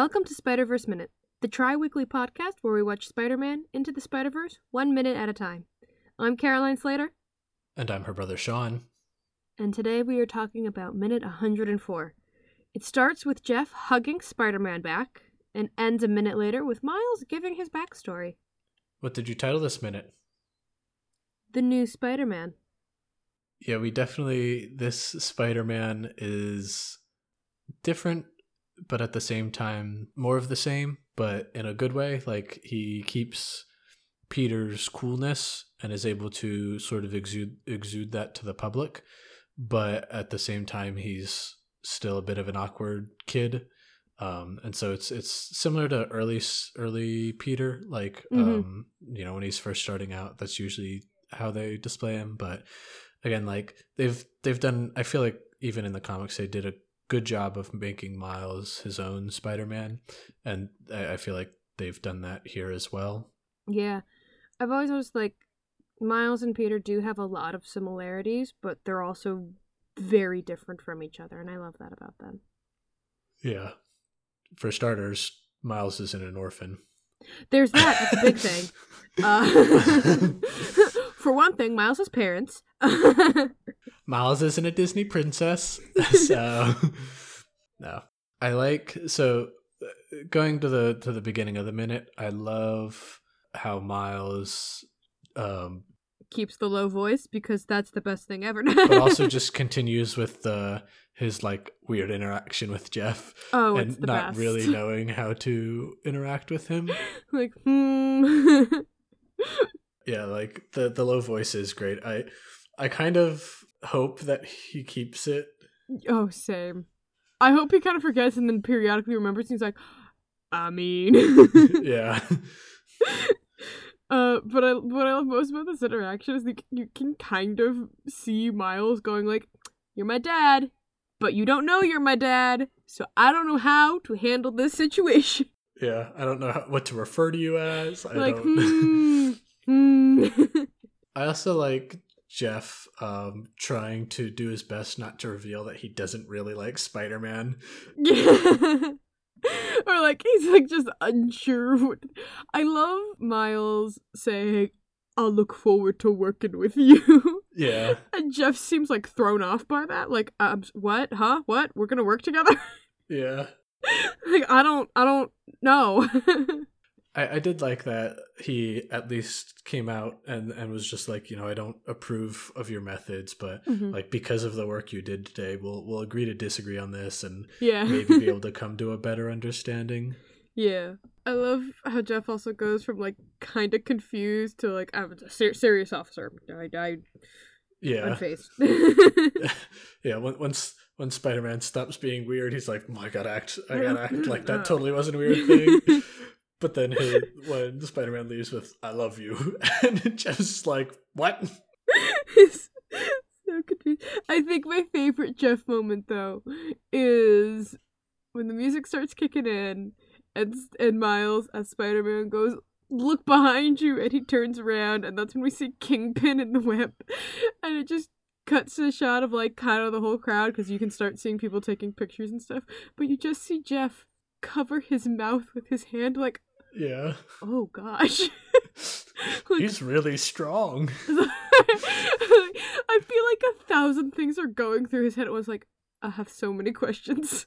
Welcome to Spider Verse Minute, the tri weekly podcast where we watch Spider Man into the Spider Verse one minute at a time. I'm Caroline Slater, And I'm her brother Sean. and today we are talking about minute 104. It starts with Jeff hugging Spider Man back and ends a minute later with Miles giving his backstory. What did you title this minute? The new Spider Man. Yeah, we definitely this Spider-Man is different, but at the same time more of the same, but in a good way. Like he keeps Peter's coolness and is able to sort of exude exude that to the public, but at the same time he's still a bit of an awkward kid. Um, and so it's it's similar to early early Peter, like Mhm. um, you know when he's first starting out. That's usually how they display him. But again, like they've they've done. I feel like even in the comics they did a good job of making Miles his own Spider Man, and I, I feel like they've done that here as well. Yeah. I've always noticed like Miles and Peter do have a lot of similarities, but they're also very different from each other, and I love that about them. Yeah. For starters, Miles isn't an orphan. There's that. That's a big thing. Uh, for one thing, Miles has parents. Miles isn't a Disney princess, so no. I like so going to the to the beginning of the minute. I love how Miles, um, Keeps the low voice because that's the best thing ever. but also just continues with the his like weird interaction with Jeff oh, and not best. really knowing how to interact with him. like hmm. Yeah, like the the low voice is great. I I kind of hope that he keeps it. oh, same. I hope he kind of forgets and then periodically remembers. And he's like, I mean. yeah. Uh, but I, what I love most about this interaction is that you can kind of see Miles going like, "You're my dad, but you don't know you're my dad, so I don't know how to handle this situation." Yeah, I don't know how, what to refer to you as. I like, don't. hmm, hmm. I also like Jeff um, trying to do his best not to reveal that he doesn't really like Spider Man. yeah. or like he's like just unsure. I love Miles saying, "I'll look forward to working with you." Yeah, And Jeff seems like thrown off by that. Like, um, what? Huh? What? We're gonna work together? yeah. like, I don't, I don't know. I, I did like that he at least came out and, and was just like, you know, I don't approve of your methods, but Mhm. like because of the work you did today, we'll we'll agree to disagree on this and yeah. maybe be able to come to a better understanding. yeah. I love how Jeff also goes from like kind of confused to like I'm a ser- serious officer. I died Yeah. unfazed. yeah, once when Spider Man stops being weird, he's like, oh, I gotta act, I gotta act like that totally wasn't a weird thing. But then he, when Spider Man leaves with "I love you," and Jeff's like, "What?" It's so confused. I think my favorite Jeff moment though is when the music starts kicking in and and Miles as Spider Man goes, "Look behind you," and he turns around, and that's when we see Kingpin in the web, and it just cuts to a shot of like kind of the whole crowd because you can start seeing people taking pictures and stuff, but you just see Jeff cover his mouth with his hand like Yeah, oh gosh Like- he's really strong. I feel like a thousand things are going through his head It was Like, I have so many questions.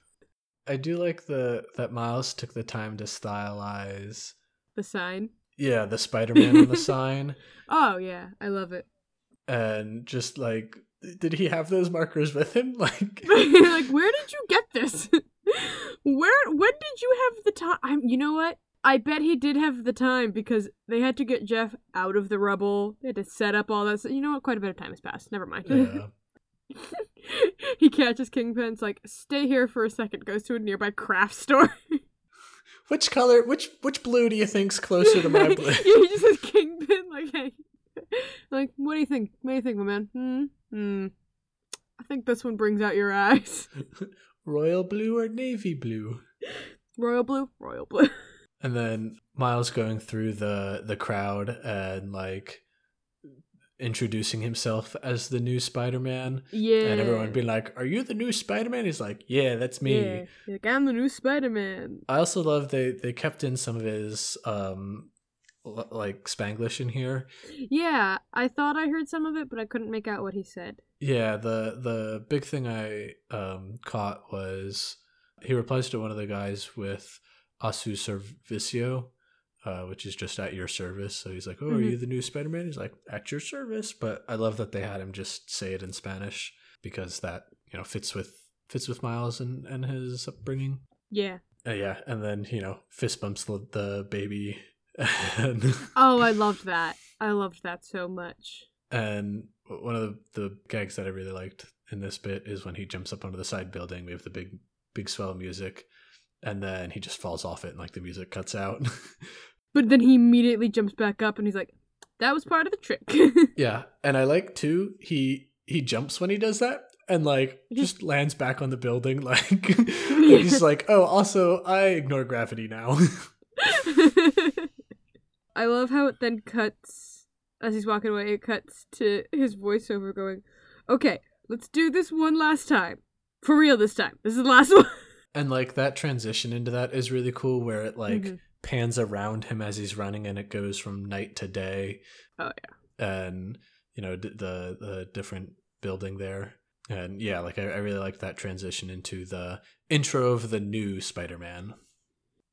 I do like the that Miles took the time to stylize. The sign. Yeah, the Spider Man on the sign, Oh yeah, I love it. and just like, did he have those markers with him? Like, like, where did you get this? where? When did you have the time? I'm. You know what? I bet he did have the time because they had to get Jeff out of the rubble. They had to set up all that. So, you know what? Quite a bit of time has passed. Never mind. yeah. he catches Kingpin's like, stay here for a second. Goes to a nearby craft store. Which color? Which which blue do you think's closer to my blue? yeah, he just says Kingpin. Like, hey, like, what do you think? What do you think, my man? Hmm. Hmm. I think this one brings out your eyes. Royal blue or navy blue? Royal blue, royal blue. And then Miles going through the the crowd and like introducing himself as the new Spider-Man Yeah. and everyone being like, "Are you the new Spider-Man?" He's like, "Yeah, that's me." Yeah. Like, I'm the new Spider Man. I also love they they kept in some of his um l- like Spanglish in here. Yeah, I thought I heard some of it, but I couldn't make out what he said. Yeah, the the big thing I um caught was he replies to one of the guys with "Asu servicio," uh, which is just at your service. So he's like, "Oh, are Mhm. you the new Spider-Man?" He's like, "At your service." But I love that they had him just say it in Spanish because that you know fits with fits with Miles and and his upbringing. Yeah. Uh, yeah, and then you know fist bumps the, the baby, Oh, I loved that. I loved that so much. and one of the, the gags that I really liked in this bit is when he jumps up onto the side building. We have the big big swell music, and then he just falls off it, and like the music cuts out. But then he immediately jumps back up and he's like, that was part of the trick. yeah, and I like too. He he jumps when he does that. And like Just- lands back on the building, like he's like, "Oh, also I ignore gravity now." I love how it then cuts as he's walking away. It cuts to his voiceover going, "Okay, let's do this one last time, for real this time. This is the last one." And like that transition into that is really cool where it like Mhm. pans around him as he's running and it goes from night to day. Oh, yeah. And you know d- the the different building there. And yeah, like I, I really like that transition into the intro of the new Spider-Man.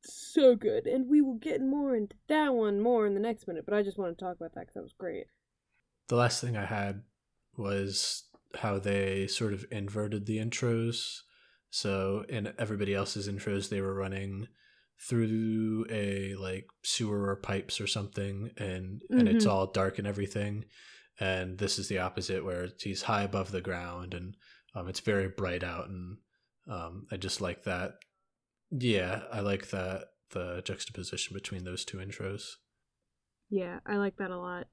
so good, and we will get more into that one more in the next minute. But I just want to talk about that because that was great. The last thing I had was how they sort of inverted the intros. So in everybody else's intros, they were running through a like sewer or pipes or something, and and it's Mhm. all dark and everything. And this is the opposite, where it's- he's high above the ground and um, it's very bright out, and um, I just like that. Yeah, I like that the juxtaposition between those two intros. Yeah, I like that a lot.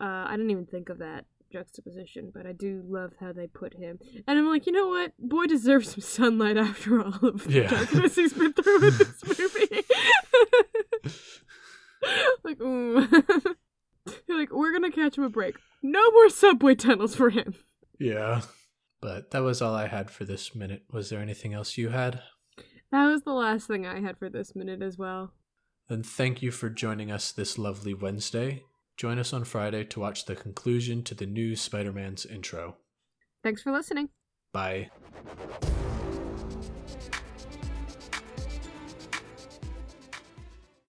Uh, I didn't even think of that juxtaposition, but I do love how they put him. And I'm like, you know what? Boy deserves some sunlight after all of the Yeah. darkness he's been through in this movie. like, mm. You're like, we're gonna catch him a break. No more subway tunnels for him. Yeah. But that was all I had for this minute. Was there anything else you had? That was the last thing I had for this minute as well. Then thank you for joining us this lovely Wednesday. Join us on Friday to watch the conclusion to the new Spider Man's intro. Thanks for listening. Bye.